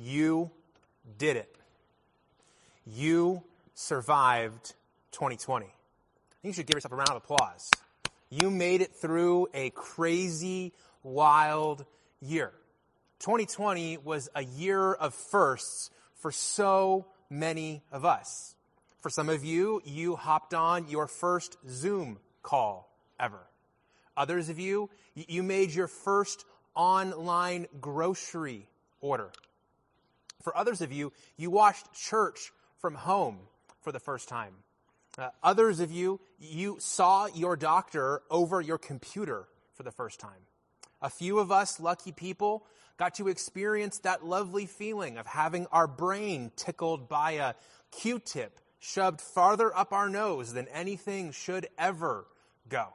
You did it. You survived 2020. I think you should give yourself a round of applause. You made it through a crazy, wild year. 2020 was a year of firsts for so many of us. For some of you, you hopped on your first Zoom call ever. Others of you, you made your first online grocery order. For others of you, you watched church from home for the first time. Uh, others of you, you saw your doctor over your computer for the first time. A few of us lucky people got to experience that lovely feeling of having our brain tickled by a Q-tip shoved farther up our nose than anything should ever go.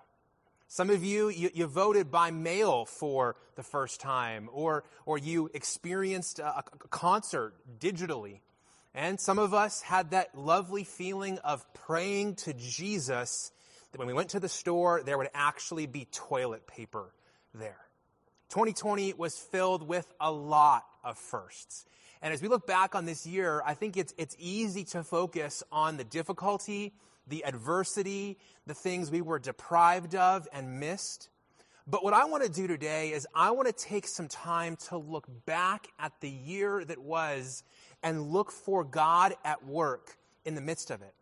Some of you, you, you, voted by mail for the first time, or, or you experienced a, a concert digitally. And some of us had that lovely feeling of praying to Jesus that when we went to the store, there would actually be toilet paper there. 2020 was filled with a lot of firsts. And as we look back on this year, I think it's, it's easy to focus on the difficulty, the adversity, the things we were deprived of and missed. But what I want to do today is I want to take some time to look back at the year that was and look for God at work in the midst of it.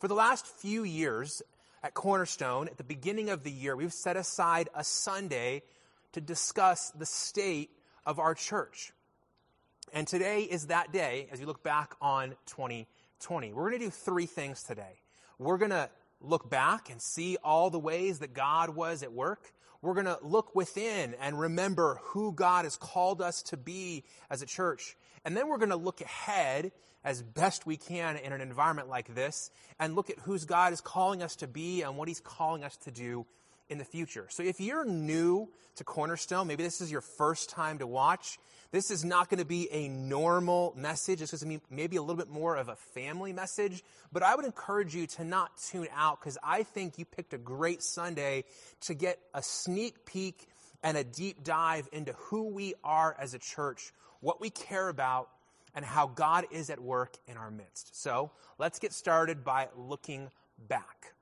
For the last few years at Cornerstone, at the beginning of the year, we've set aside a Sunday to discuss the state of our church. And today is that day as we look back on 2020. We're going to do three things today. We're going to look back and see all the ways that God was at work. We're going to look within and remember who God has called us to be as a church. And then we're going to look ahead as best we can in an environment like this and look at whose God is calling us to be and what he's calling us to do in the future. So if you're new to Cornerstone, maybe this is your first time to watch, this is not going to be a normal message. This is going to be maybe a little bit more of a family message. But I would encourage you to not tune out because I think you picked a great Sunday to get a sneak peek and a deep dive into who we are as a church, what we care about, and how God is at work in our midst. So let's get started by looking back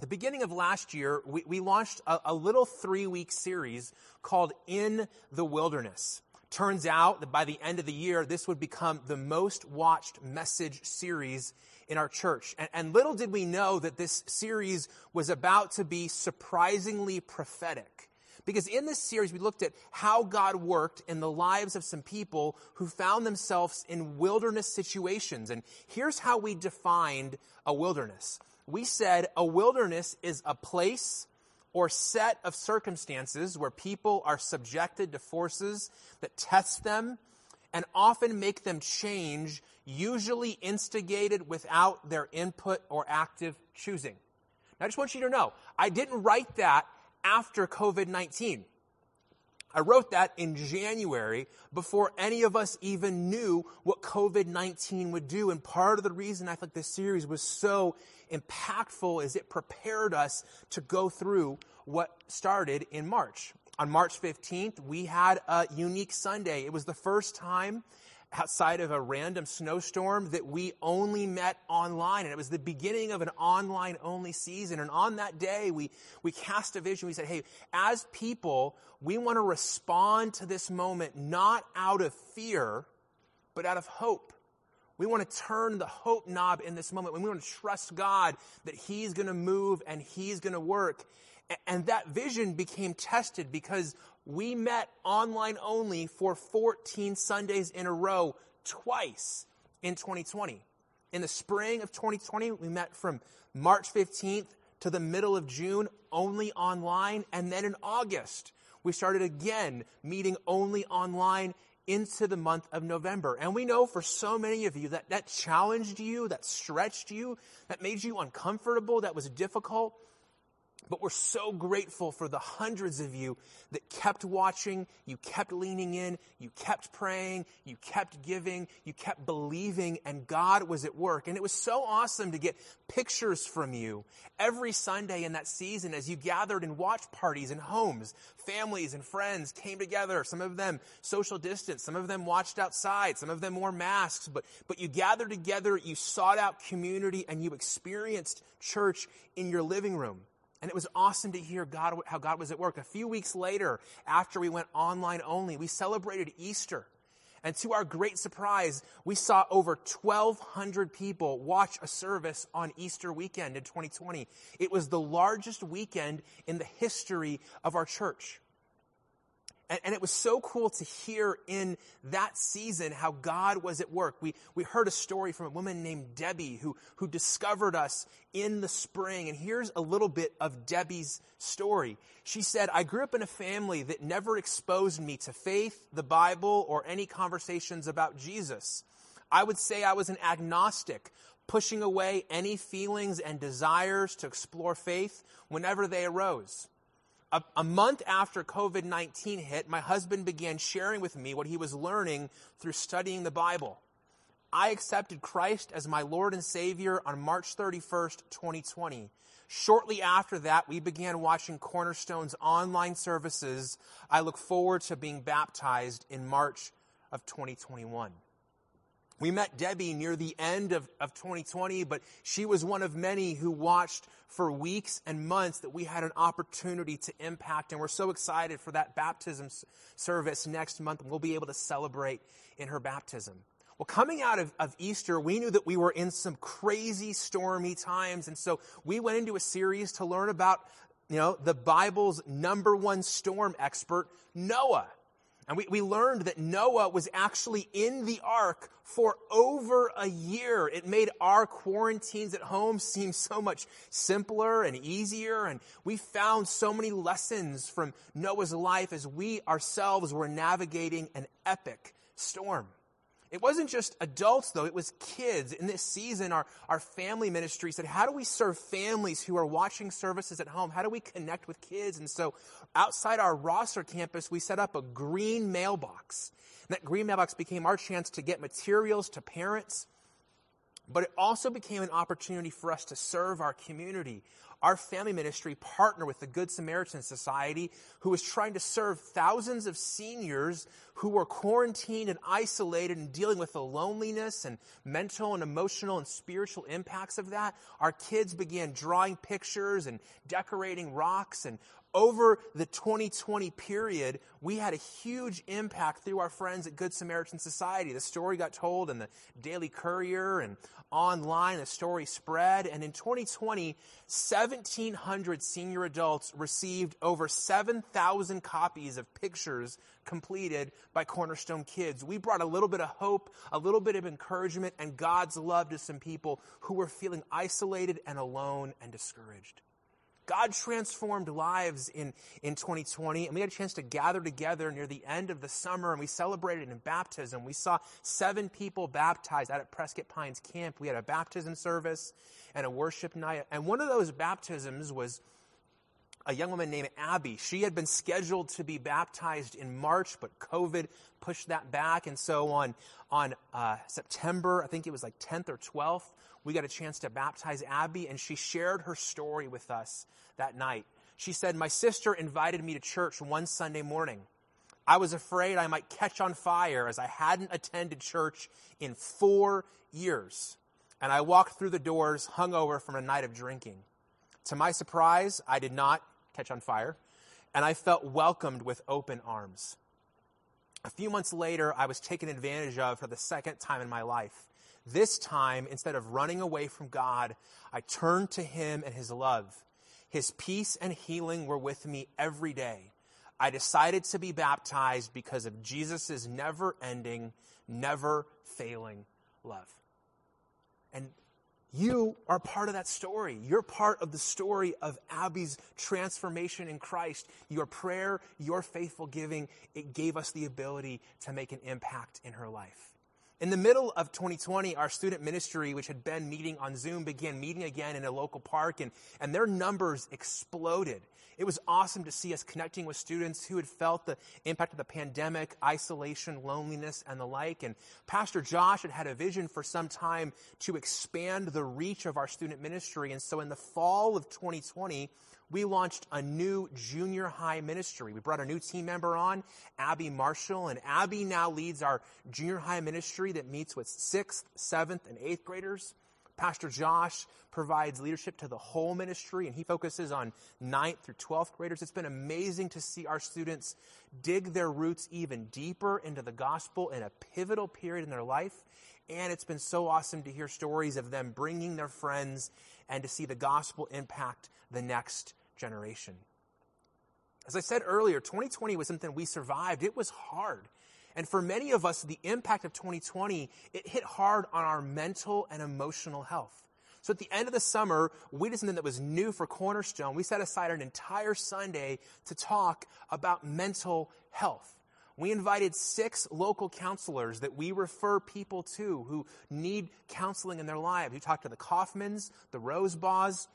the beginning of last year, we, we launched a, a little three week series called In the Wilderness. Turns out that by the end of the year, this would become the most watched message series in our church. And, and little did we know that this series was about to be surprisingly prophetic. Because in this series, we looked at how God worked in the lives of some people who found themselves in wilderness situations. And here's how we defined a wilderness we said a wilderness is a place or set of circumstances where people are subjected to forces that test them and often make them change, usually instigated without their input or active choosing. Now, I just want you to know, I didn't write that after COVID 19. I wrote that in January before any of us even knew what COVID 19 would do. And part of the reason I think this series was so impactful is it prepared us to go through what started in March. On March 15th, we had a unique Sunday. It was the first time outside of a random snowstorm that we only met online. And it was the beginning of an online only season. And on that day, we, we cast a vision. We said, hey, as people, we want to respond to this moment not out of fear, but out of hope. We want to turn the hope knob in this moment. We want to trust God that He's going to move and He's going to work. And that vision became tested because we met online only for 14 Sundays in a row twice in 2020. In the spring of 2020, we met from March 15th to the middle of June only online. And then in August, we started again meeting only online into the month of November. And we know for so many of you that that challenged you, that stretched you, that made you uncomfortable, that was difficult. But we're so grateful for the hundreds of you that kept watching, you kept leaning in, you kept praying, you kept giving, you kept believing, and God was at work. And it was so awesome to get pictures from you every Sunday in that season as you gathered in watch parties in homes. Families and friends came together. Some of them social distance, some of them watched outside, some of them wore masks, but, but you gathered together, you sought out community, and you experienced church in your living room. And it was awesome to hear God, how God was at work. A few weeks later, after we went online only, we celebrated Easter. And to our great surprise, we saw over 1,200 people watch a service on Easter weekend in 2020. It was the largest weekend in the history of our church. And, and, it was so cool to hear in that season how God was at work. We, we heard a story from a woman named Debbie who, who discovered us in the spring. And here's a little bit of Debbie's story. She said, I grew up in a family that never exposed me to faith, the Bible, or any conversations about Jesus. I would say I was an agnostic, pushing away any feelings and desires to explore faith whenever they arose a, a month after COVID 19 hit, my husband began sharing with me what he was learning through studying the Bible. I accepted Christ as my Lord and Savior on March 31st, 2020. Shortly after that, we began watching Cornerstone's online services. I look forward to being baptized in March of 2021. We met Debbie near the end of, of 2020, but she was one of many who watched for weeks and months that we had an opportunity to impact. And we're so excited for that baptism service next month. We'll be able to celebrate in her baptism. Well, coming out of, of Easter, we knew that we were in some crazy stormy times. And so we went into a series to learn about, you know, the Bible's number one storm expert, Noah. And we, we learned that Noah was actually in the ark for over a year. It made our quarantines at home seem so much simpler and easier. And we found so many lessons from Noah's life as we ourselves were navigating an epic storm. It wasn't just adults, though, it was kids. In this season, our, our family ministry said, How do we serve families who are watching services at home? How do we connect with kids? And so, outside our Rosser campus, we set up a green mailbox. And that green mailbox became our chance to get materials to parents, but it also became an opportunity for us to serve our community our family ministry partnered with the Good Samaritan Society, who was trying to serve thousands of seniors who were quarantined and isolated and dealing with the loneliness and mental and emotional and spiritual impacts of that. Our kids began drawing pictures and decorating rocks and over the 2020 period, we had a huge impact through our friends at Good Samaritan Society. The story got told in the Daily Courier and online. The story spread. And in 2020, 1,700 senior adults received over 7,000 copies of pictures completed by Cornerstone Kids. We brought a little bit of hope, a little bit of encouragement, and God's love to some people who were feeling isolated and alone and discouraged. God transformed lives in, in 2020, and we had a chance to gather together near the end of the summer, and we celebrated in baptism. We saw seven people baptized out at Prescott Pines Camp. We had a baptism service and a worship night, and one of those baptisms was a young woman named Abby. She had been scheduled to be baptized in March, but COVID pushed that back, and so on on uh, September, I think it was like 10th or 12th, we got a chance to baptize Abby, and she shared her story with us that night. She said, My sister invited me to church one Sunday morning. I was afraid I might catch on fire as I hadn't attended church in four years. And I walked through the doors hungover from a night of drinking. To my surprise, I did not catch on fire, and I felt welcomed with open arms. A few months later, I was taken advantage of for the second time in my life. This time, instead of running away from God, I turned to Him and His love. His peace and healing were with me every day. I decided to be baptized because of Jesus' never ending, never failing love. And you are part of that story. You're part of the story of Abby's transformation in Christ. Your prayer, your faithful giving, it gave us the ability to make an impact in her life. In the middle of 2020, our student ministry, which had been meeting on Zoom, began meeting again in a local park, and, and their numbers exploded. It was awesome to see us connecting with students who had felt the impact of the pandemic, isolation, loneliness, and the like. And Pastor Josh had had a vision for some time to expand the reach of our student ministry. And so in the fall of 2020, we launched a new junior high ministry. We brought a new team member on, Abby Marshall, and Abby now leads our junior high ministry that meets with sixth, seventh, and eighth graders. Pastor Josh provides leadership to the whole ministry, and he focuses on ninth through 12th graders. It's been amazing to see our students dig their roots even deeper into the gospel in a pivotal period in their life. And it's been so awesome to hear stories of them bringing their friends and to see the gospel impact the next generation. As I said earlier, 2020 was something we survived. It was hard. And for many of us, the impact of 2020, it hit hard on our mental and emotional health. So at the end of the summer, we did something that was new for Cornerstone. We set aside an entire Sunday to talk about mental health. We invited six local counselors that we refer people to who need counseling in their lives. We talked to the Kaufmans, the Rosebaws,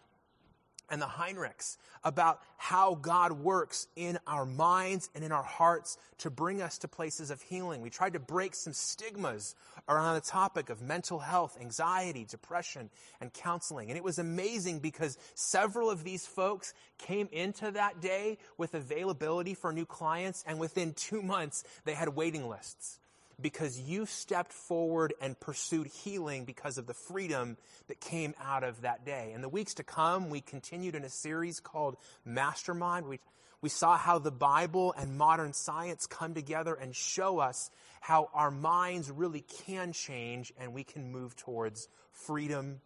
and the Heinrichs about how God works in our minds and in our hearts to bring us to places of healing. We tried to break some stigmas around the topic of mental health, anxiety, depression, and counseling. And it was amazing because several of these folks came into that day with availability for new clients, and within two months, they had waiting lists because you stepped forward and pursued healing because of the freedom that came out of that day. In the weeks to come, we continued in a series called Mastermind. We, we saw how the Bible and modern science come together and show us how our minds really can change and we can move towards freedom,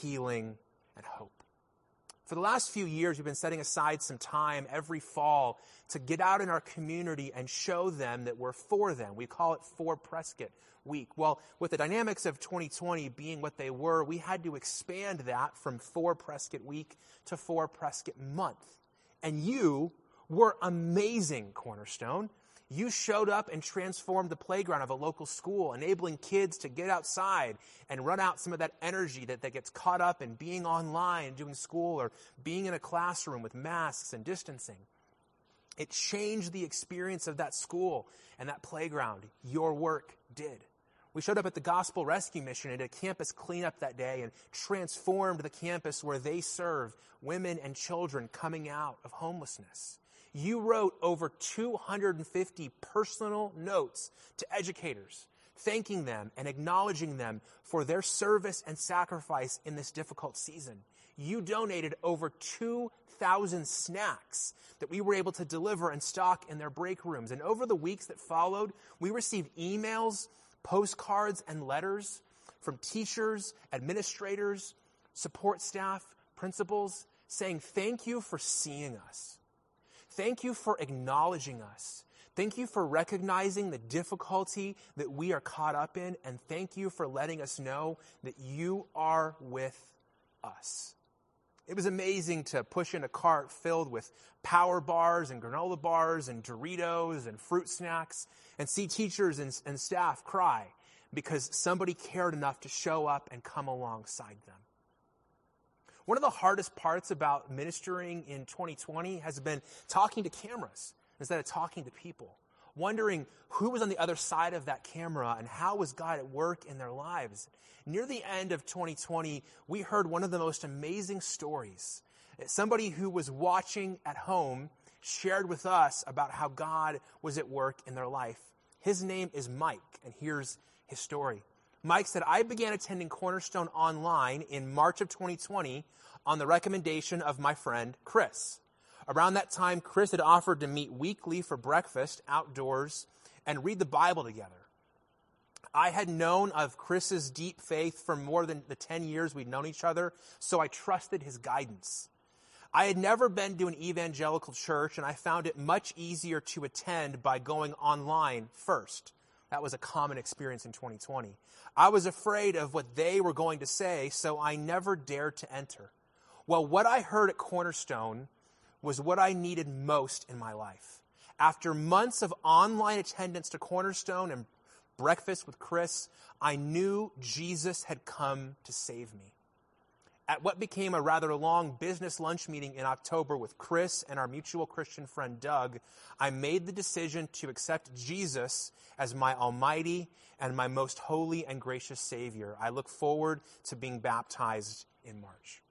healing, and hope. For the last few years, we've been setting aside some time every fall to get out in our community and show them that we're for them. We call it For Prescott Week. Well, with the dynamics of 2020 being what they were, we had to expand that from For Prescott Week to For Prescott Month. And you were amazing, Cornerstone. You showed up and transformed the playground of a local school, enabling kids to get outside and run out some of that energy that, that gets caught up in being online, doing school, or being in a classroom with masks and distancing. It changed the experience of that school and that playground. Your work did. We showed up at the Gospel Rescue Mission and a campus cleanup that day and transformed the campus where they serve women and children coming out of homelessness you wrote over 250 personal notes to educators, thanking them and acknowledging them for their service and sacrifice in this difficult season. You donated over 2,000 snacks that we were able to deliver and stock in their break rooms. And over the weeks that followed, we received emails, postcards, and letters from teachers, administrators, support staff, principals, saying, Thank you for seeing us. Thank you for acknowledging us. Thank you for recognizing the difficulty that we are caught up in, and thank you for letting us know that you are with us. It was amazing to push in a cart filled with power bars and granola bars and Doritos and fruit snacks and see teachers and, and staff cry because somebody cared enough to show up and come alongside them. One of the hardest parts about ministering in 2020 has been talking to cameras instead of talking to people, wondering who was on the other side of that camera and how was God at work in their lives. Near the end of 2020, we heard one of the most amazing stories. Somebody who was watching at home shared with us about how God was at work in their life. His name is Mike, and here's his story. Mike said, I began attending Cornerstone online in March of 2020 on the recommendation of my friend Chris. Around that time, Chris had offered to meet weekly for breakfast outdoors and read the Bible together. I had known of Chris's deep faith for more than the 10 years we'd known each other, so I trusted his guidance. I had never been to an evangelical church, and I found it much easier to attend by going online first. That was a common experience in 2020. I was afraid of what they were going to say, so I never dared to enter. Well, what I heard at Cornerstone was what I needed most in my life. After months of online attendance to Cornerstone and breakfast with Chris, I knew Jesus had come to save me. At what became a rather long business lunch meeting in October with Chris and our mutual Christian friend Doug, I made the decision to accept Jesus as my almighty and my most holy and gracious Savior. I look forward to being baptized in March.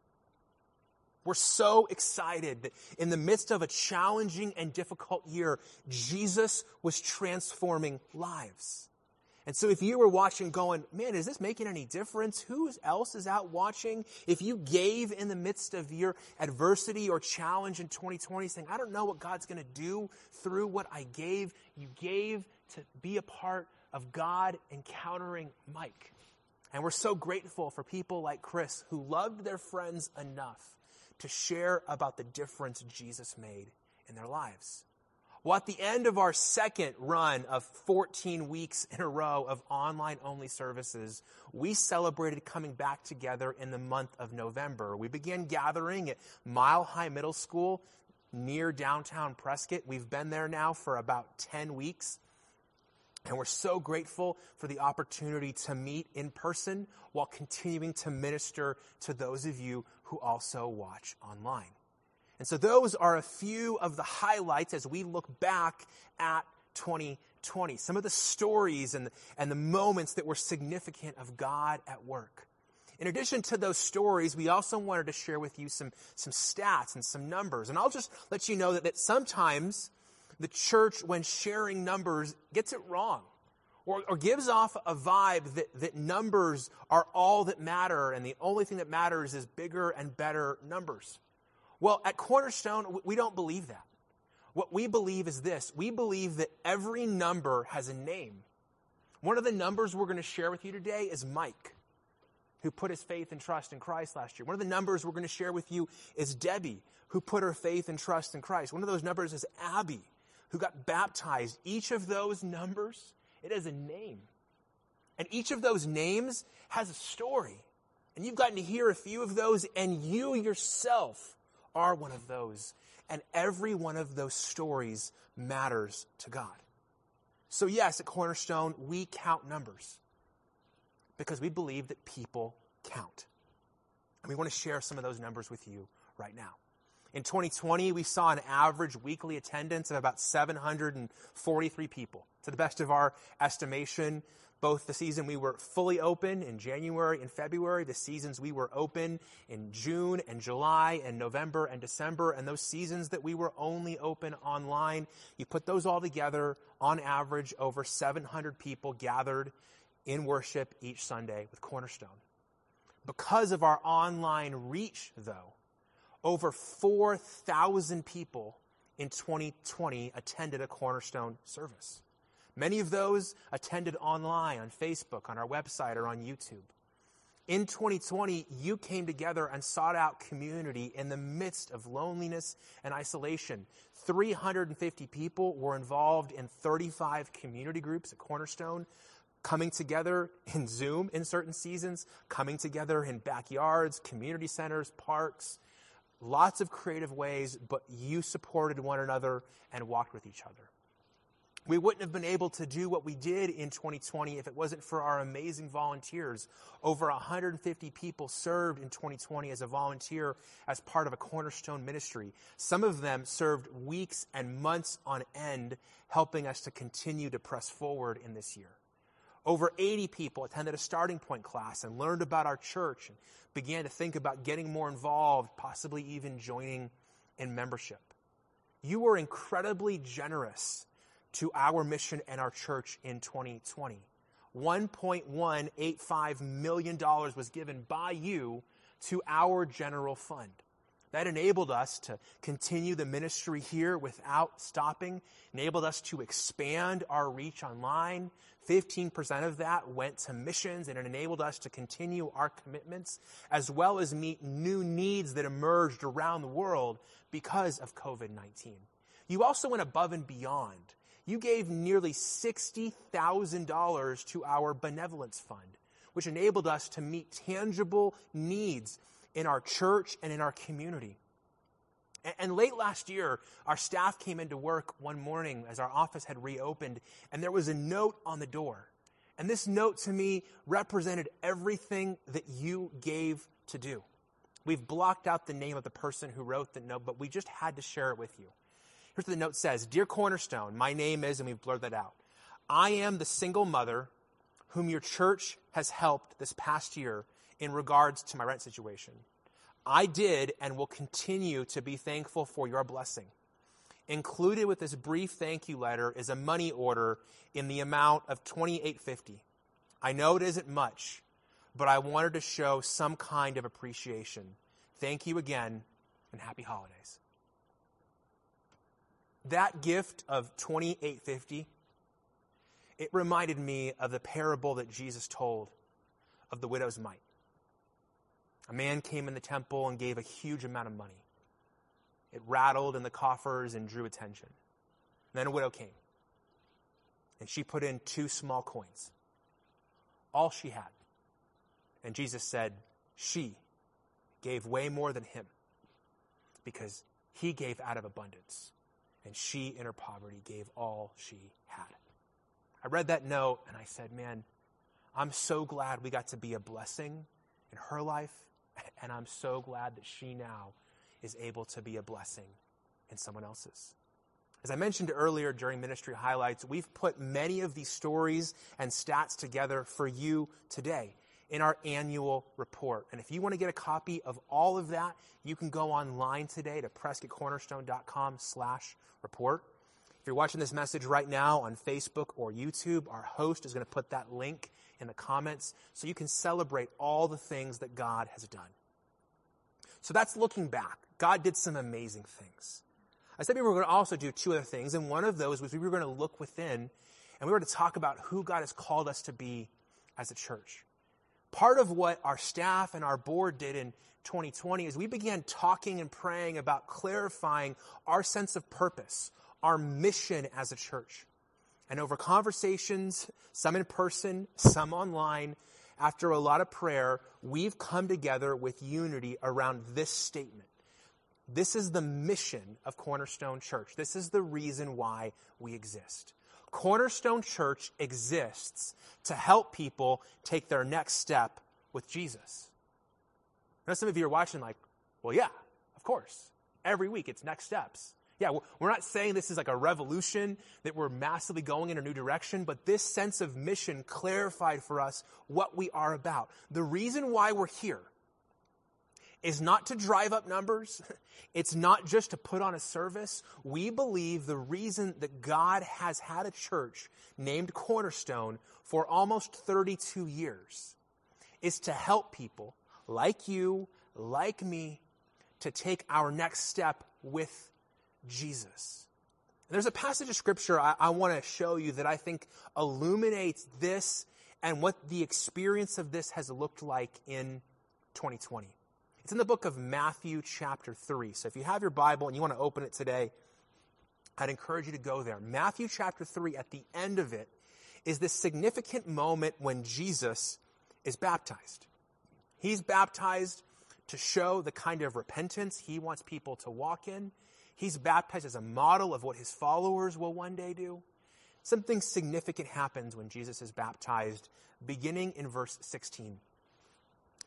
We're so excited that in the midst of a challenging and difficult year, Jesus was transforming lives. And so if you were watching going, man, is this making any difference? Who else is out watching? If you gave in the midst of your adversity or challenge in 2020 saying, I don't know what God's going to do through what I gave, you gave to be a part of God encountering Mike. And we're so grateful for people like Chris who loved their friends enough to share about the difference Jesus made in their lives. Well, at the end of our second run of 14 weeks in a row of online only services, we celebrated coming back together in the month of November. We began gathering at Mile High Middle School near downtown Prescott. We've been there now for about 10 weeks. And we're so grateful for the opportunity to meet in person while continuing to minister to those of you who also watch online. And so those are a few of the highlights as we look back at 2020. Some of the stories and, and the moments that were significant of God at work. In addition to those stories, we also wanted to share with you some, some stats and some numbers. And I'll just let you know that, that sometimes the church, when sharing numbers, gets it wrong. Or, or, gives off a vibe that, that numbers are all that matter and the only thing that matters is bigger and better numbers. Well, at Cornerstone, we don't believe that. What we believe is this we believe that every number has a name. One of the numbers we're going to share with you today is Mike, who put his faith and trust in Christ last year. One of the numbers we're going to share with you is Debbie, who put her faith and trust in Christ. One of those numbers is Abby, who got baptized. Each of those numbers, it has a name. And each of those names has a story. And you've gotten to hear a few of those, and you yourself are one of those. And every one of those stories matters to God. So, yes, at Cornerstone, we count numbers because we believe that people count. And we want to share some of those numbers with you right now. In 2020, we saw an average weekly attendance of about 743 people. To the best of our estimation, both the season we were fully open in January and February, the seasons we were open in June and July and November and December, and those seasons that we were only open online. You put those all together, on average, over 700 people gathered in worship each Sunday with Cornerstone. Because of our online reach, though, over 4,000 people in 2020 attended a Cornerstone service. Many of those attended online on Facebook, on our website, or on YouTube. In 2020, you came together and sought out community in the midst of loneliness and isolation. 350 people were involved in 35 community groups at Cornerstone, coming together in Zoom in certain seasons, coming together in backyards, community centers, parks, lots of creative ways, but you supported one another and walked with each other. We wouldn't have been able to do what we did in 2020 if it wasn't for our amazing volunteers. Over 150 people served in 2020 as a volunteer as part of a cornerstone ministry. Some of them served weeks and months on end, helping us to continue to press forward in this year. Over 80 people attended a starting point class and learned about our church and began to think about getting more involved, possibly even joining in membership. You were incredibly generous to our mission and our church in 2020. $1.185 million was given by you to our general fund. That enabled us to continue the ministry here without stopping, enabled us to expand our reach online. 15% of that went to missions and it enabled us to continue our commitments as well as meet new needs that emerged around the world because of COVID 19. You also went above and beyond you gave nearly $60,000 to our benevolence fund, which enabled us to meet tangible needs in our church and in our community. And late last year, our staff came into work one morning as our office had reopened, and there was a note on the door. And this note to me represented everything that you gave to do. We've blocked out the name of the person who wrote the note, but we just had to share it with you. Here's what the note says Dear Cornerstone, my name is, and we've blurred that out. I am the single mother whom your church has helped this past year in regards to my rent situation. I did and will continue to be thankful for your blessing. Included with this brief thank you letter is a money order in the amount of 2850. I know it isn't much, but I wanted to show some kind of appreciation. Thank you again and happy holidays. That gift of 2850 it reminded me of the parable that Jesus told of the widow's mite. A man came in the temple and gave a huge amount of money. It rattled in the coffers and drew attention. And then a widow came, and she put in two small coins, all she had. And Jesus said, She gave way more than him because he gave out of abundance, and she in her poverty gave all she had. I read that note and I said, Man, I'm so glad we got to be a blessing in her life, and I'm so glad that she now is able to be a blessing in someone else's. As I mentioned earlier during ministry highlights, we've put many of these stories and stats together for you today in our annual report. And if you want to get a copy of all of that, you can go online today to prescottcornerstone.com slash report. If you're watching this message right now on Facebook or YouTube, our host is going to put that link in the comments so you can celebrate all the things that God has done. So that's looking back. God did some amazing things. I said we were going to also do two other things, and one of those was we were going to look within and we were to talk about who God has called us to be as a church. Part of what our staff and our board did in 2020 is we began talking and praying about clarifying our sense of purpose, our mission as a church. And over conversations, some in person, some online, after a lot of prayer, we've come together with unity around this statement. This is the mission of Cornerstone Church. This is the reason why we exist. Cornerstone Church exists to help people take their next step with Jesus. Now, some of you are watching, like, well, yeah, of course. Every week it's next steps. Yeah, we're not saying this is like a revolution, that we're massively going in a new direction, but this sense of mission clarified for us what we are about. The reason why we're here is not to drive up numbers. It's not just to put on a service. We believe the reason that God has had a church named Cornerstone for almost 32 years is to help people like you, like me, to take our next step with Jesus. And there's a passage of scripture I, I want to show you that I think illuminates this and what the experience of this has looked like in 2020. It's in the book of Matthew, chapter 3. So if you have your Bible and you want to open it today, I'd encourage you to go there. Matthew, chapter 3, at the end of it, is this significant moment when Jesus is baptized. He's baptized to show the kind of repentance he wants people to walk in. He's baptized as a model of what his followers will one day do. Something significant happens when Jesus is baptized, beginning in verse 16.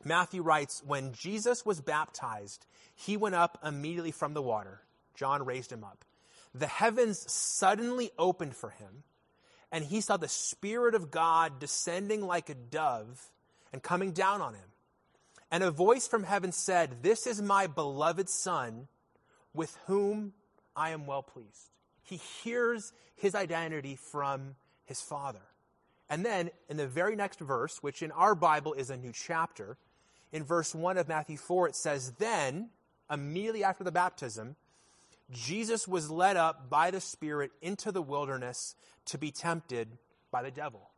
Matthew writes, When Jesus was baptized, he went up immediately from the water. John raised him up. The heavens suddenly opened for him, and he saw the Spirit of God descending like a dove and coming down on him. And a voice from heaven said, This is my beloved Son with whom I am well pleased. He hears his identity from his father. And then in the very next verse, which in our Bible is a new chapter, in verse 1 of Matthew 4, it says, Then, immediately after the baptism, Jesus was led up by the Spirit into the wilderness to be tempted by the devil.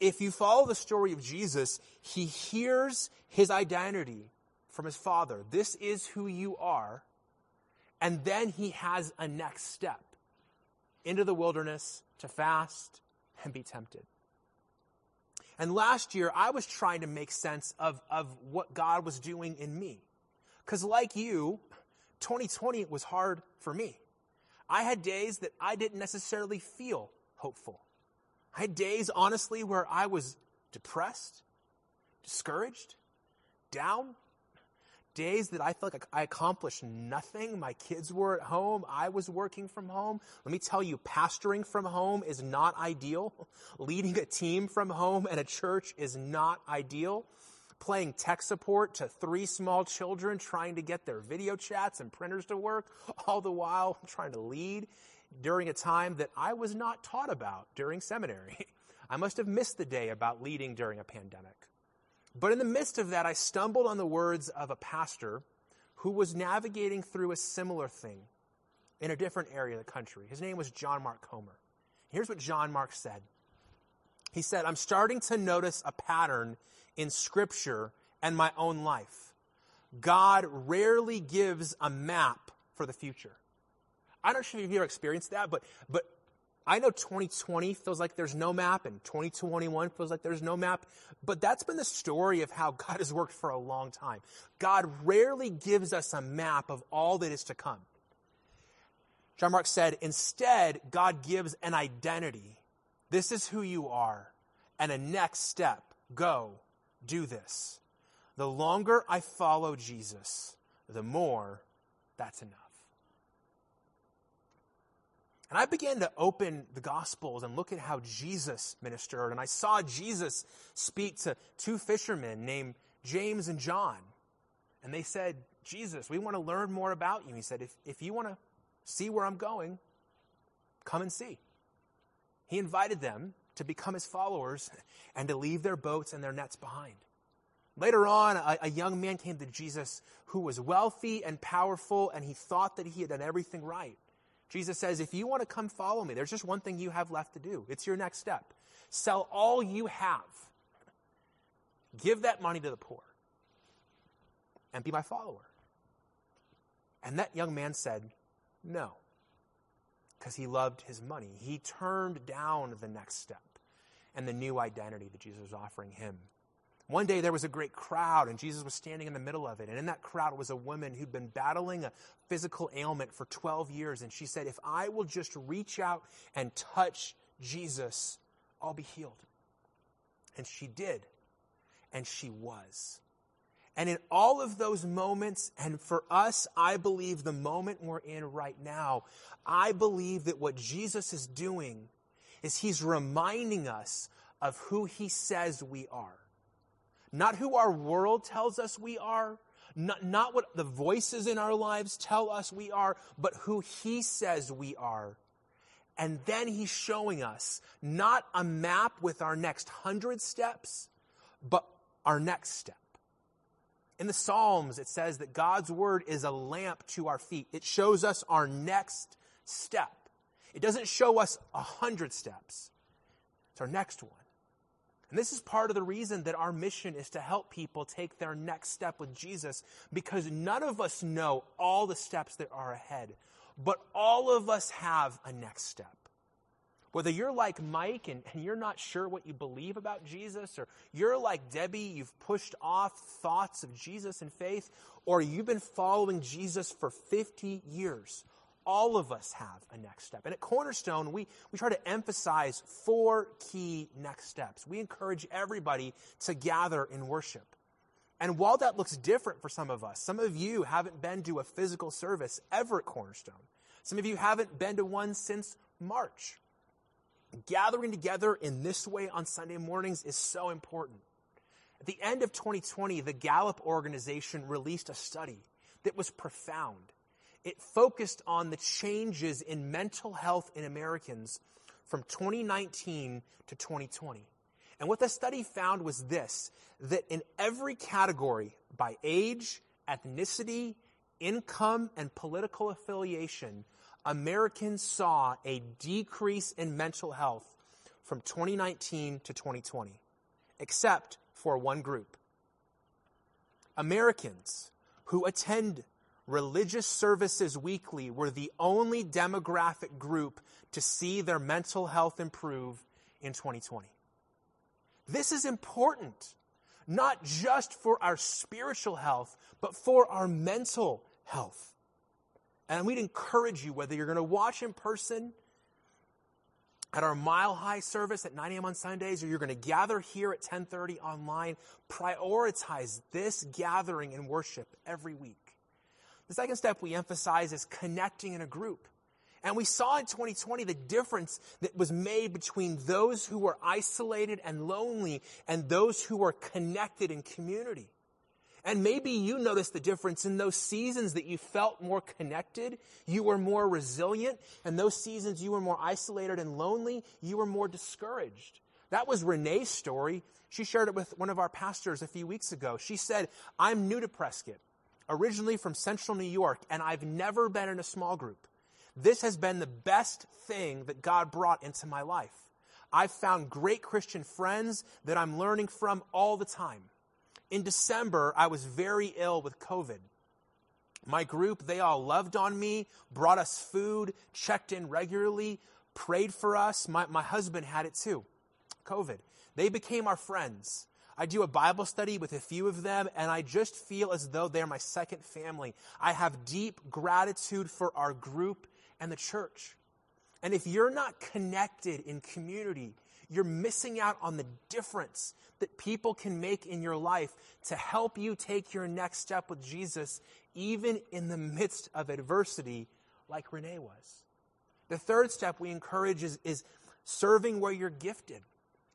If you follow the story of Jesus, he hears his identity from his father. This is who you are. And then he has a next step into the wilderness to fast and be tempted. And last year, I was trying to make sense of, of what God was doing in me. Because, like you, 2020 was hard for me. I had days that I didn't necessarily feel hopeful. I had days, honestly, where I was depressed, discouraged, down. Days that I felt like I accomplished nothing. My kids were at home. I was working from home. Let me tell you, pastoring from home is not ideal. Leading a team from home and a church is not ideal playing tech support to three small children trying to get their video chats and printers to work, all the while trying to lead during a time that I was not taught about during seminary. I must have missed the day about leading during a pandemic. But in the midst of that, I stumbled on the words of a pastor who was navigating through a similar thing in a different area of the country. His name was John Mark Comer. Here's what John Mark said. He said, I'm starting to notice a pattern in Scripture and my own life. God rarely gives a map for the future. I don't know if you've ever experienced that, but, but I know 2020 feels like there's no map and 2021 feels like there's no map, but that's been the story of how God has worked for a long time. God rarely gives us a map of all that is to come. John Mark said, instead, God gives an identity. This is who you are, and a next step. Go do this. The longer I follow Jesus, the more that's enough. And I began to open the Gospels and look at how Jesus ministered. And I saw Jesus speak to two fishermen named James and John. And they said, Jesus, we want to learn more about you. He said, if, if you want to see where I'm going, come and see. He invited them to become his followers and to leave their boats and their nets behind. Later on, a, a, young man came to Jesus who was wealthy and powerful, and he thought that he had done everything right. Jesus says, If you want to come follow me, there's just one thing you have left to do. It's your next step. Sell all you have, give that money to the poor, and be my follower. And that young man said, No, because he loved his money. He turned down the next step and the new identity that Jesus was offering him. One day there was a great crowd, and Jesus was standing in the middle of it. And in that crowd was a woman who'd been battling a physical ailment for 12 years. And she said, If I will just reach out and touch Jesus, I'll be healed. And she did. And she was. And in all of those moments, and for us, I believe the moment we're in right now, I believe that what Jesus is doing is he's reminding us of who he says we are. Not who our world tells us we are, not, not what the voices in our lives tell us we are, but who He says we are. And then He's showing us not a map with our next hundred steps, but our next step. In the Psalms, it says that God's word is a lamp to our feet. It shows us our next step. It doesn't show us a hundred steps. It's our next one. And this is part of the reason that our mission is to help people take their next step with Jesus because none of us know all the steps that are ahead, but all of us have a next step. Whether you're like Mike and, and, you're not sure what you believe about Jesus, or you're like Debbie, you've pushed off thoughts of Jesus and faith, or you've been following Jesus for 50 years, all of us have a next step. And at Cornerstone, we, we try to emphasize four key next steps. We encourage everybody to gather in worship. And while that looks different for some of us, some of you haven't been to a physical service ever at Cornerstone. Some of you haven't been to one since March. Gathering together in this way on Sunday mornings is so important. At the end of 2020, the Gallup organization released a study that was profound it focused on the changes in mental health in Americans from 2019 to 2020. And what the study found was this that in every category, by age, ethnicity, income, and political affiliation, Americans saw a decrease in mental health from 2019 to 2020, except for one group. Americans who attend religious services weekly were the only demographic group to see their mental health improve in 2020. This is important, not just for our spiritual health, but for our mental health. And we'd encourage you, whether you're going to watch in person at our mile high service at 9 a.m. on Sundays, or you're going to gather here at 1030 online, prioritize this gathering and worship every week. The second step we emphasize is connecting in a group. And we saw in 2020 the difference that was made between those who were isolated and lonely and those who were connected in community. And maybe you noticed the difference in those seasons that you felt more connected, you were more resilient, and those seasons you were more isolated and lonely, you were more discouraged. That was Renee's story. She shared it with one of our pastors a few weeks ago. She said, I'm new to Prescott, originally from central New York, and I've never been in a small group. This has been the best thing that God brought into my life. I've found great Christian friends that I'm learning from all the time. In December, I was very ill with COVID. My group, they all loved on me, brought us food, checked in regularly, prayed for us. My, my husband had it too, COVID. They became our friends. I do a Bible study with a few of them, and I just feel as though they're my second family. I have deep gratitude for our group and the church. And if you're not connected in community, you're missing out on the difference that people can make in your life to help you take your next step with Jesus, even in the midst of adversity, like Renee was. The third step we encourage is, is serving where you're gifted.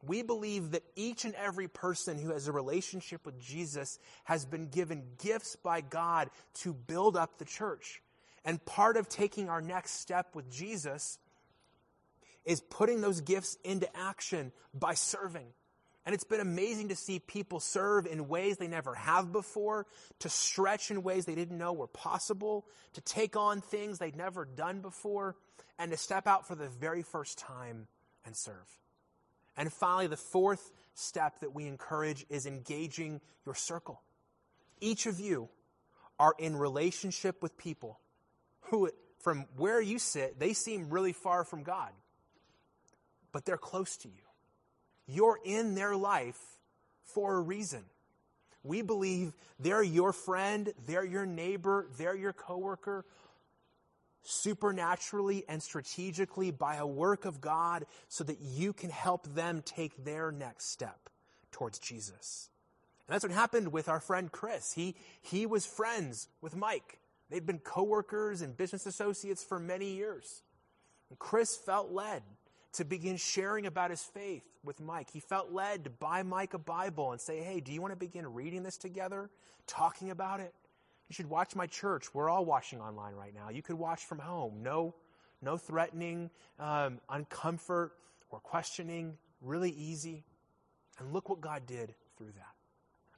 We believe that each and every person who has a relationship with Jesus has been given gifts by God to build up the church. And part of taking our next step with Jesus is putting those gifts into action by serving. And it's been amazing to see people serve in ways they never have before, to stretch in ways they didn't know were possible, to take on things they'd never done before, and to step out for the very first time and serve. And finally, the fourth step that we encourage is engaging your circle. Each of you are in relationship with people who, from where you sit, they seem really far from God but they're close to you. You're in their life for a reason. We believe they're your friend, they're your neighbor, they're your coworker, supernaturally and strategically by a work of God so that you can help them take their next step towards Jesus. And that's what happened with our friend Chris. He, he was friends with Mike. They'd been coworkers and business associates for many years. And Chris felt led to begin sharing about his faith with Mike. He felt led to buy Mike a Bible and say, Hey, do you want to begin reading this together, talking about it? You should watch my church. We're all watching online right now. You could watch from home. No, no threatening, um, uncomfort, or questioning. Really easy. And look what God did through that.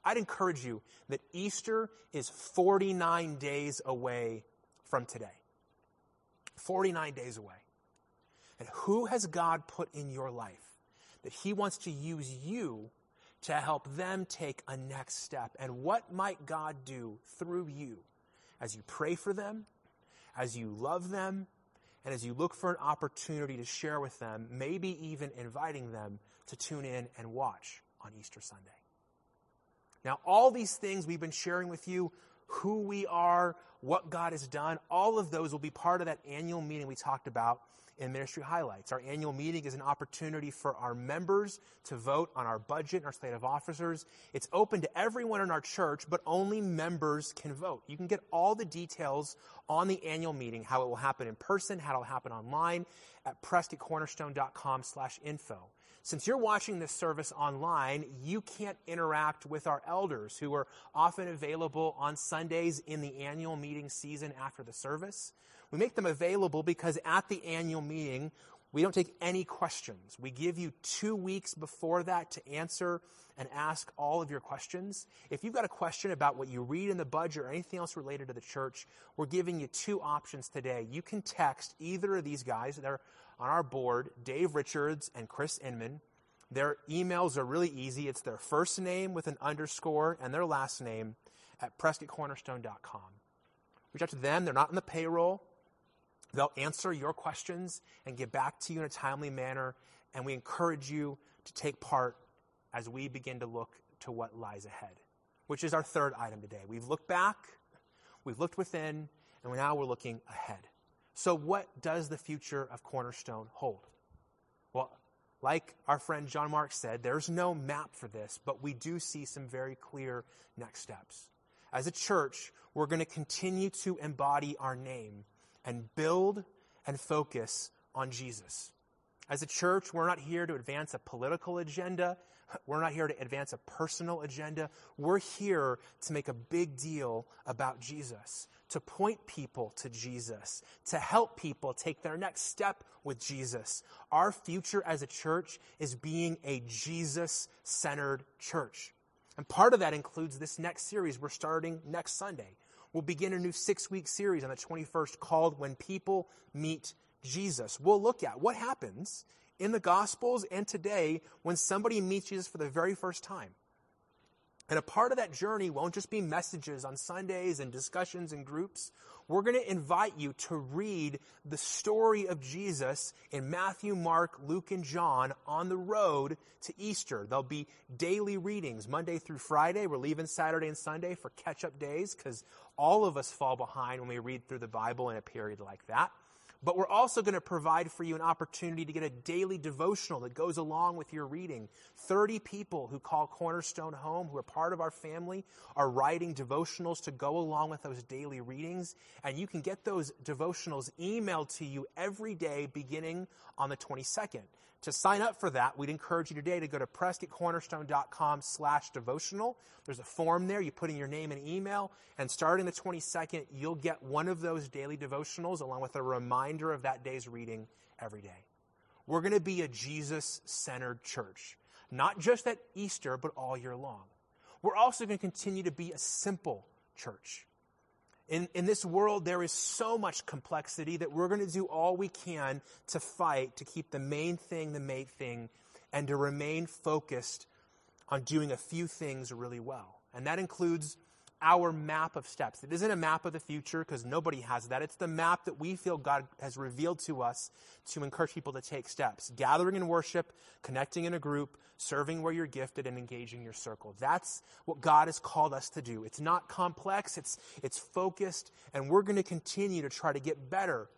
I'd encourage you that Easter is 49 days away from today. 49 days away. And who has God put in your life that He wants to use you to help them take a next step? And what might God do through you as you pray for them, as you love them, and as you look for an opportunity to share with them, maybe even inviting them to tune in and watch on Easter Sunday? Now, all these things we've been sharing with you, who we are, what God has done, all of those will be part of that annual meeting we talked about in Ministry Highlights. Our annual meeting is an opportunity for our members to vote on our budget and our slate of officers. It's open to everyone in our church, but only members can vote. You can get all the details on the annual meeting, how it will happen in person, how it will happen online at prescottcornerstone.com slash info. Since you're watching this service online, you can't interact with our elders who are often available on Sundays in the annual meeting season after the service. We make them available because at the annual meeting, we don't take any questions. We give you two weeks before that to answer and ask all of your questions. If you've got a question about what you read in the budget or anything else related to the church, we're giving you two options today. You can text either of these guys. They're on our board, Dave Richards and Chris Inman. Their emails are really easy. It's their first name with an underscore and their last name at prescottcornerstone.com. Reach out to them. They're not on the payroll. They'll answer your questions and get back to you in a timely manner. And we encourage you to take part as we begin to look to what lies ahead, which is our third item today. We've looked back, we've looked within, and now we're looking ahead. So, what does the future of Cornerstone hold? Well, like our friend John Mark said, there's no map for this, but we do see some very clear next steps. As a church, we're going to continue to embody our name and build and focus on Jesus. As a church, we're not here to advance a political agenda. We're not here to advance a personal agenda. We're here to make a big deal about Jesus, to point people to Jesus, to help people take their next step with Jesus. Our future as a church is being a Jesus centered church. And part of that includes this next series we're starting next Sunday. We'll begin a new six week series on the 21st called When People Meet Jesus. We'll look at what happens in the Gospels and today when somebody meets Jesus for the very first time. And a part of that journey won't just be messages on Sundays and discussions and groups. We're going to invite you to read the story of Jesus in Matthew, Mark, Luke, and John on the road to Easter. There'll be daily readings Monday through Friday. We're leaving Saturday and Sunday for catch up days because all of us fall behind when we read through the Bible in a period like that. But we're also going to provide for you an opportunity to get a daily devotional that goes along with your reading. 30 people who call Cornerstone home, who are part of our family, are writing devotionals to go along with those daily readings. And you can get those devotionals emailed to you every day beginning on the 22nd. To sign up for that, we'd encourage you today to go to prescottcornerstone.com slash devotional. There's a form there. You put in your name and email, and starting the 22nd, you'll get one of those daily devotionals along with a reminder of that day's reading every day. We're going to be a Jesus centered church, not just at Easter, but all year long. We're also going to continue to be a simple church. In, in this world, there is so much complexity that we're going to do all we can to fight to keep the main thing the main thing and to remain focused on doing a few things really well. And that includes our map of steps. It isn't a map of the future because nobody has that. It's the map that we feel God has revealed to us to encourage people to take steps. Gathering in worship, connecting in a group, serving where you're gifted, and engaging your circle. That's what God has called us to do. It's not complex, it's, it's focused, and we're going to continue to try to get better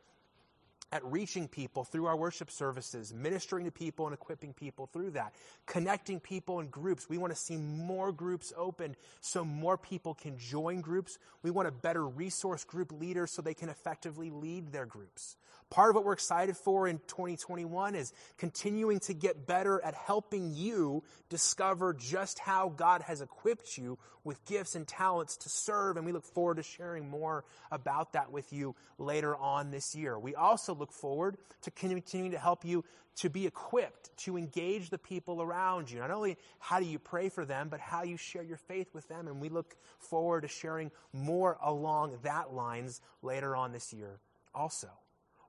at reaching people through our worship services, ministering to people and equipping people through that, connecting people in groups. We want to see more groups opened so more people can join groups. We want a better resource group leader so they can effectively lead their groups. Part of what we're excited for in 2021 is continuing to get better at helping you discover just how God has equipped you with gifts and talents to serve. And we look forward to sharing more about that with you later on this year. We also look forward to continuing to help you to be equipped to engage the people around you. Not only how do you pray for them, but how you share your faith with them. And we look forward to sharing more along that lines later on this year also.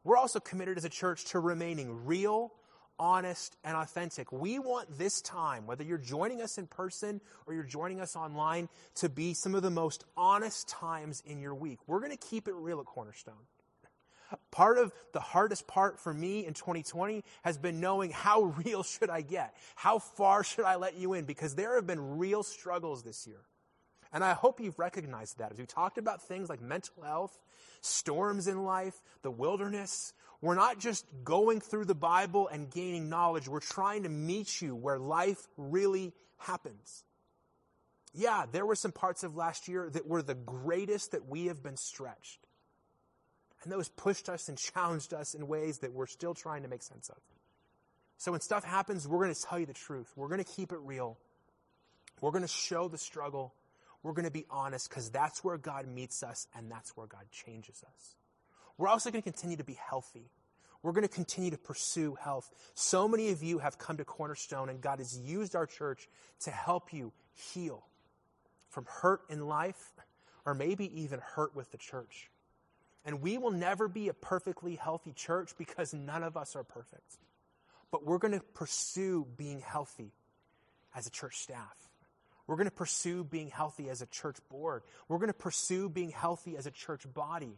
We're also committed as a church to remaining real, honest, and authentic. We want this time, whether you're joining us in person or you're joining us online, to be some of the most honest times in your week. We're going to keep it real at Cornerstone. Part of the hardest part for me in 2020 has been knowing how real should I get? How far should I let you in? Because there have been real struggles this year. And I hope you've recognized that. As we talked about things like mental health, storms in life, the wilderness, we're not just going through the Bible and gaining knowledge. We're trying to meet you where life really happens. Yeah, there were some parts of last year that were the greatest that we have been stretched. And those pushed us and challenged us in ways that we're still trying to make sense of. So when stuff happens, we're going to tell you the truth. We're going to keep it real. We're going to show the struggle we're going to be honest because that's where God meets us and that's where God changes us. We're also going to continue to be healthy. We're going to continue to pursue health. So many of you have come to Cornerstone and God has used our church to help you heal from hurt in life or maybe even hurt with the church. And we will never be a perfectly healthy church because none of us are perfect. But we're going to pursue being healthy as a church staff. We're going to pursue being healthy as a church board. We're going to pursue being healthy as a church body.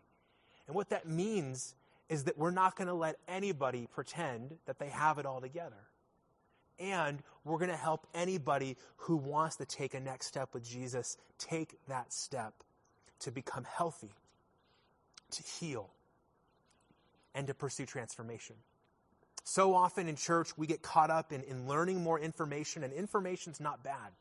And what that means is that we're not going to let anybody pretend that they have it all together. And we're going to help anybody who wants to take a next step with Jesus take that step to become healthy, to heal, and to pursue transformation. So often in church, we get caught up in, in learning more information, and information's not bad.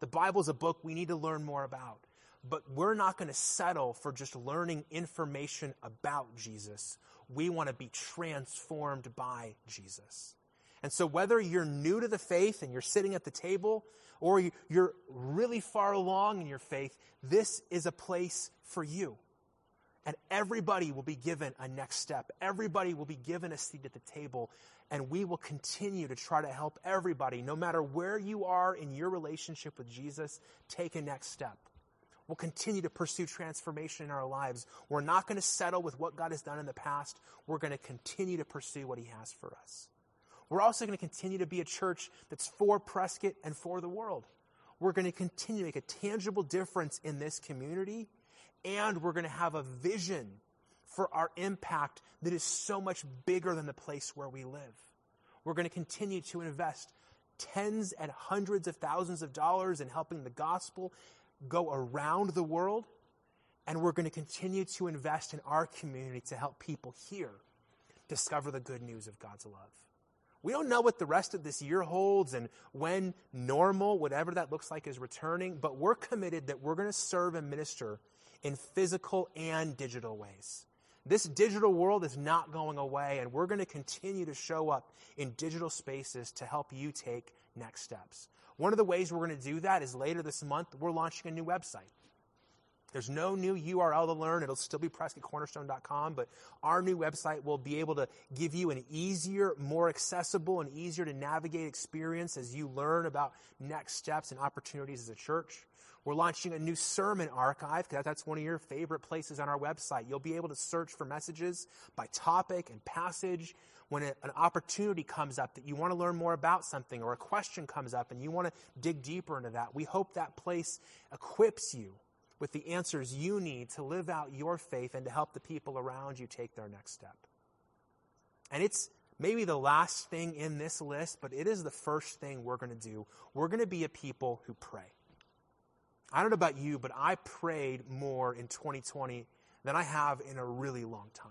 The Bible's a book we need to learn more about. But we're not going to settle for just learning information about Jesus. We want to be transformed by Jesus. And so, whether you're new to the faith and you're sitting at the table, or you're really far along in your faith, this is a place for you. And everybody will be given a next step. Everybody will be given a seat at the table. And we will continue to try to help everybody, no matter where you are in your relationship with Jesus, take a next step. We'll continue to pursue transformation in our lives. We're not going to settle with what God has done in the past. We're going to continue to pursue what He has for us. We're also going to continue to be a church that's for Prescott and for the world. We're going to continue to make a tangible difference in this community, and we're going to have a vision for our impact that is so much bigger than the place where we live. We're going to continue to invest tens and hundreds of thousands of dollars in helping the gospel go around the world. And we're going to continue to invest in our community to help people here discover the good news of God's love. We don't know what the rest of this year holds and when normal, whatever that looks like, is returning, but we're committed that we're going to serve and minister in physical and digital ways. This digital world is not going away, and we're going to continue to show up in digital spaces to help you take next steps. One of the ways we're going to do that is later this month, we're launching a new website. There's no new URL to learn. It'll still be PrescottCornerstone.com, but our new website will be able to give you an easier, more accessible, and easier to navigate experience as you learn about next steps and opportunities as a church. We're launching a new sermon archive that's one of your favorite places on our website. You'll be able to search for messages by topic and passage. When an opportunity comes up that you want to learn more about something or a question comes up and you want to dig deeper into that, we hope that place equips you with the answers you need to live out your faith and to help the people around you take their next step. And it's maybe the last thing in this list, but it is the first thing we're going to do. We're going to be a people who pray. I don't know about you, but I prayed more in 2020 than I have in a really long time.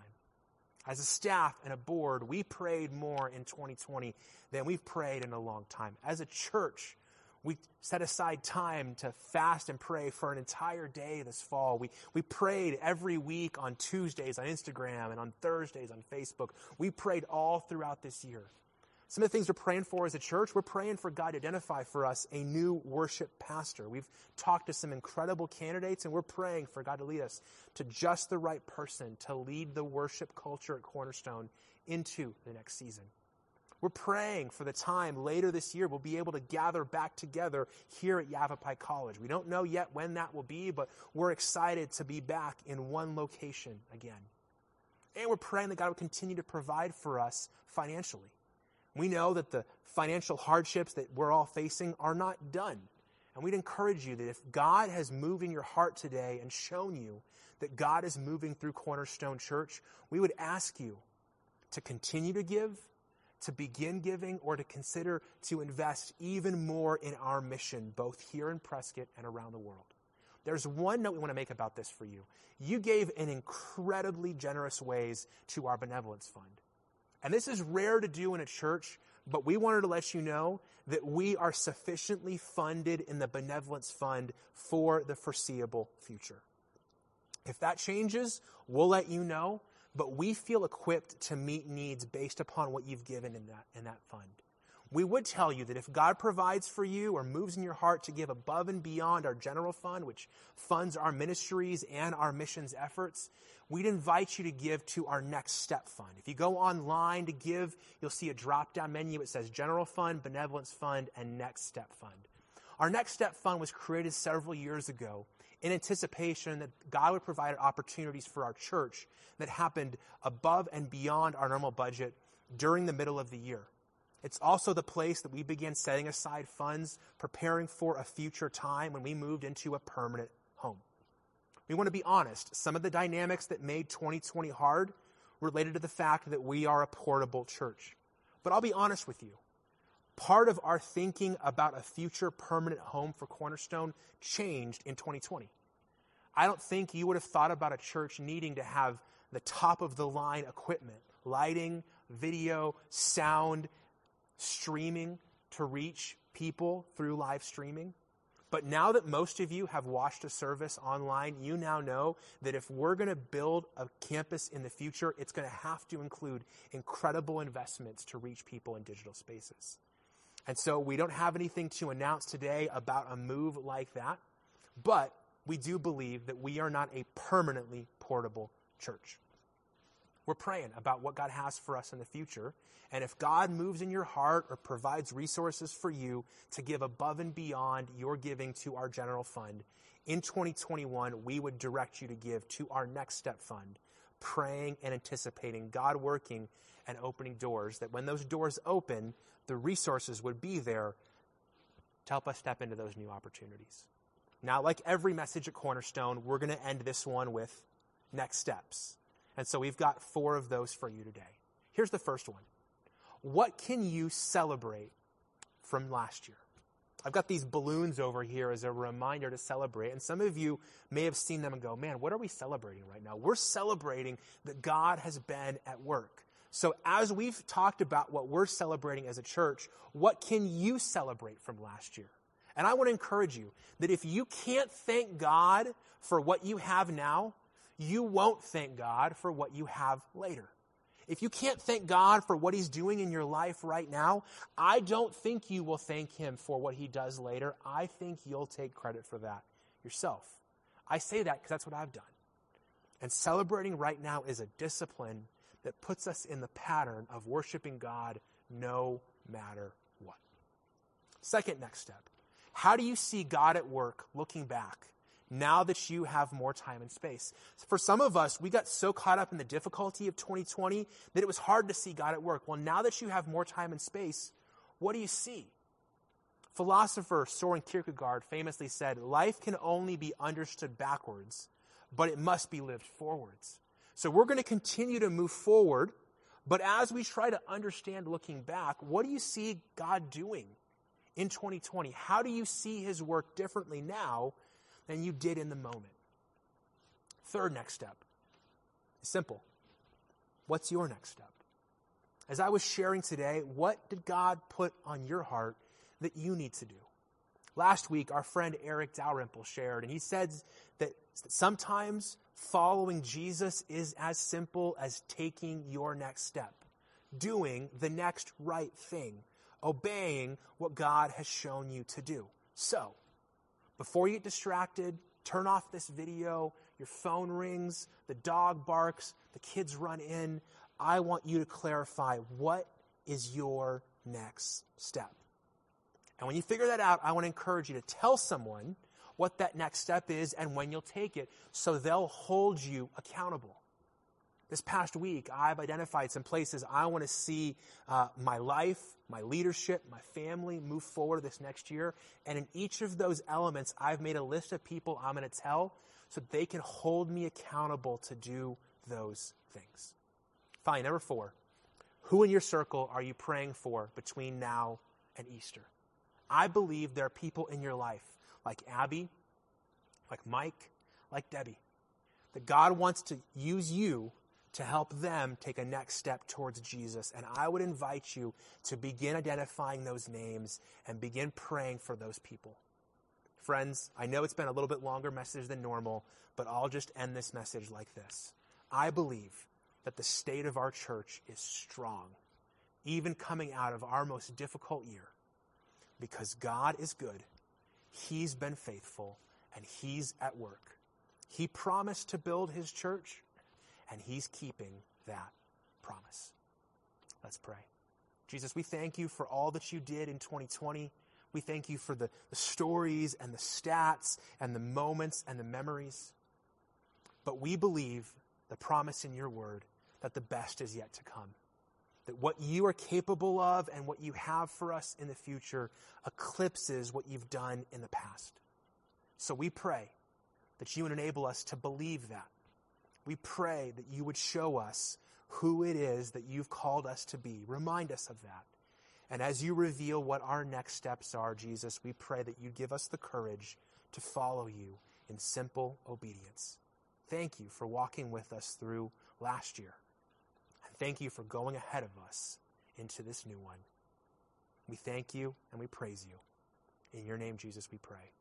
As a staff and a board, we prayed more in 2020 than we've prayed in a long time. As a church, we set aside time to fast and pray for an entire day this fall. We, we prayed every week on Tuesdays on Instagram and on Thursdays on Facebook. We prayed all throughout this year. Some of the things we're praying for as a church, we're praying for God to identify for us a new worship pastor. We've talked to some incredible candidates, and we're praying for God to lead us to just the right person to lead the worship culture at Cornerstone into the next season. We're praying for the time later this year we'll be able to gather back together here at Yavapai College. We don't know yet when that will be, but we're excited to be back in one location again. And we're praying that God will continue to provide for us financially. We know that the financial hardships that we're all facing are not done. And we'd encourage you that if God has moved in your heart today and shown you that God is moving through Cornerstone Church, we would ask you to continue to give to begin giving or to consider to invest even more in our mission, both here in Prescott and around the world. There's one note we want to make about this for you. You gave in incredibly generous ways to our benevolence fund. And this is rare to do in a church, but we wanted to let you know that we are sufficiently funded in the benevolence fund for the foreseeable future. If that changes, we'll let you know but we feel equipped to meet needs based upon what you've given in that, in that fund. We would tell you that if God provides for you or moves in your heart to give above and beyond our general fund, which funds our ministries and our missions efforts, we'd invite you to give to our next step fund. If you go online to give, you'll see a drop down menu. It says general fund, benevolence fund, and next step fund. Our next step fund was created several years ago in anticipation that God would provide opportunities for our church that happened above and beyond our normal budget during the middle of the year. It's also the place that we began setting aside funds, preparing for a future time when we moved into a permanent home. We want to be honest. Some of the dynamics that made 2020 hard related to the fact that we are a portable church. But I'll be honest with you. Part of our thinking about a future permanent home for Cornerstone changed in 2020. I don't think you would have thought about a church needing to have the top of the line equipment, lighting, video, sound, streaming to reach people through live streaming. But now that most of you have watched a service online, you now know that if we're going to build a campus in the future, it's going to have to include incredible investments to reach people in digital spaces. And so we don't have anything to announce today about a move like that, but we do believe that we are not a permanently portable church. We're praying about what God has for us in the future. And if God moves in your heart or provides resources for you to give above and beyond your giving to our general fund, in 2021, we would direct you to give to our next step fund, praying and anticipating God working and opening doors, that when those doors open, the resources would be there to help us step into those new opportunities. Now, like every message at Cornerstone, we're going to end this one with next steps. And so we've got four of those for you today. Here's the first one What can you celebrate from last year? I've got these balloons over here as a reminder to celebrate. And some of you may have seen them and go, man, what are we celebrating right now? We're celebrating that God has been at work. So as we've talked about what we're celebrating as a church, what can you celebrate from last year? And I want to encourage you that if you can't thank God for what you have now, you won't thank God for what you have later. If you can't thank God for what He's doing in your life right now, I don't think you will thank Him for what He does later. I think you'll take credit for that yourself. I say that because that's what I've done. And celebrating right now is a discipline that puts us in the pattern of worshiping God no matter what. Second next step how do you see God at work looking back now that you have more time and space. For some of us, we got so caught up in the difficulty of 2020 that it was hard to see God at work. Well, now that you have more time and space, what do you see? Philosopher Soren Kierkegaard famously said, Life can only be understood backwards, but it must be lived forwards. So we're going to continue to move forward, but as we try to understand looking back, what do you see God doing in 2020? How do you see his work differently now than you did in the moment. Third next step simple. What's your next step? As I was sharing today, what did God put on your heart that you need to do? Last week, our friend Eric Dalrymple shared, and he said that sometimes following Jesus is as simple as taking your next step, doing the next right thing, obeying what God has shown you to do. So, before you get distracted, turn off this video, your phone rings, the dog barks, the kids run in. I want you to clarify what is your next step. And when you figure that out, I want to encourage you to tell someone what that next step is and when you'll take it so they'll hold you accountable. This past week, I've identified some places I want to see uh, my life, my leadership, my family move forward this next year. And in each of those elements, I've made a list of people I'm going to tell so they can hold me accountable to do those things. Fine, number four. Who in your circle are you praying for between now and Easter? I believe there are people in your life like Abby, like Mike, like Debbie, that God wants to use you to help them take a next step towards Jesus. And I would invite you to begin identifying those names and begin praying for those people. Friends, I know it's been a little bit longer message than normal, but I'll just end this message like this. I believe that the state of our church is strong, even coming out of our most difficult year, because God is good, He's been faithful, and He's at work. He promised to build His church and He's keeping that promise. Let's pray. Jesus, we thank you for all that you did in 2020. We thank you for the, the stories and the stats and the moments and the memories. But we believe the promise in your word that the best is yet to come. That what you are capable of and what you have for us in the future eclipses what you've done in the past. So we pray that you would enable us to believe that we pray that you would show us who it is that you've called us to be. Remind us of that. And as you reveal what our next steps are, Jesus, we pray that you give us the courage to follow you in simple obedience. Thank you for walking with us through last year. And thank you for going ahead of us into this new one. We thank you and we praise you. In your name, Jesus, we pray.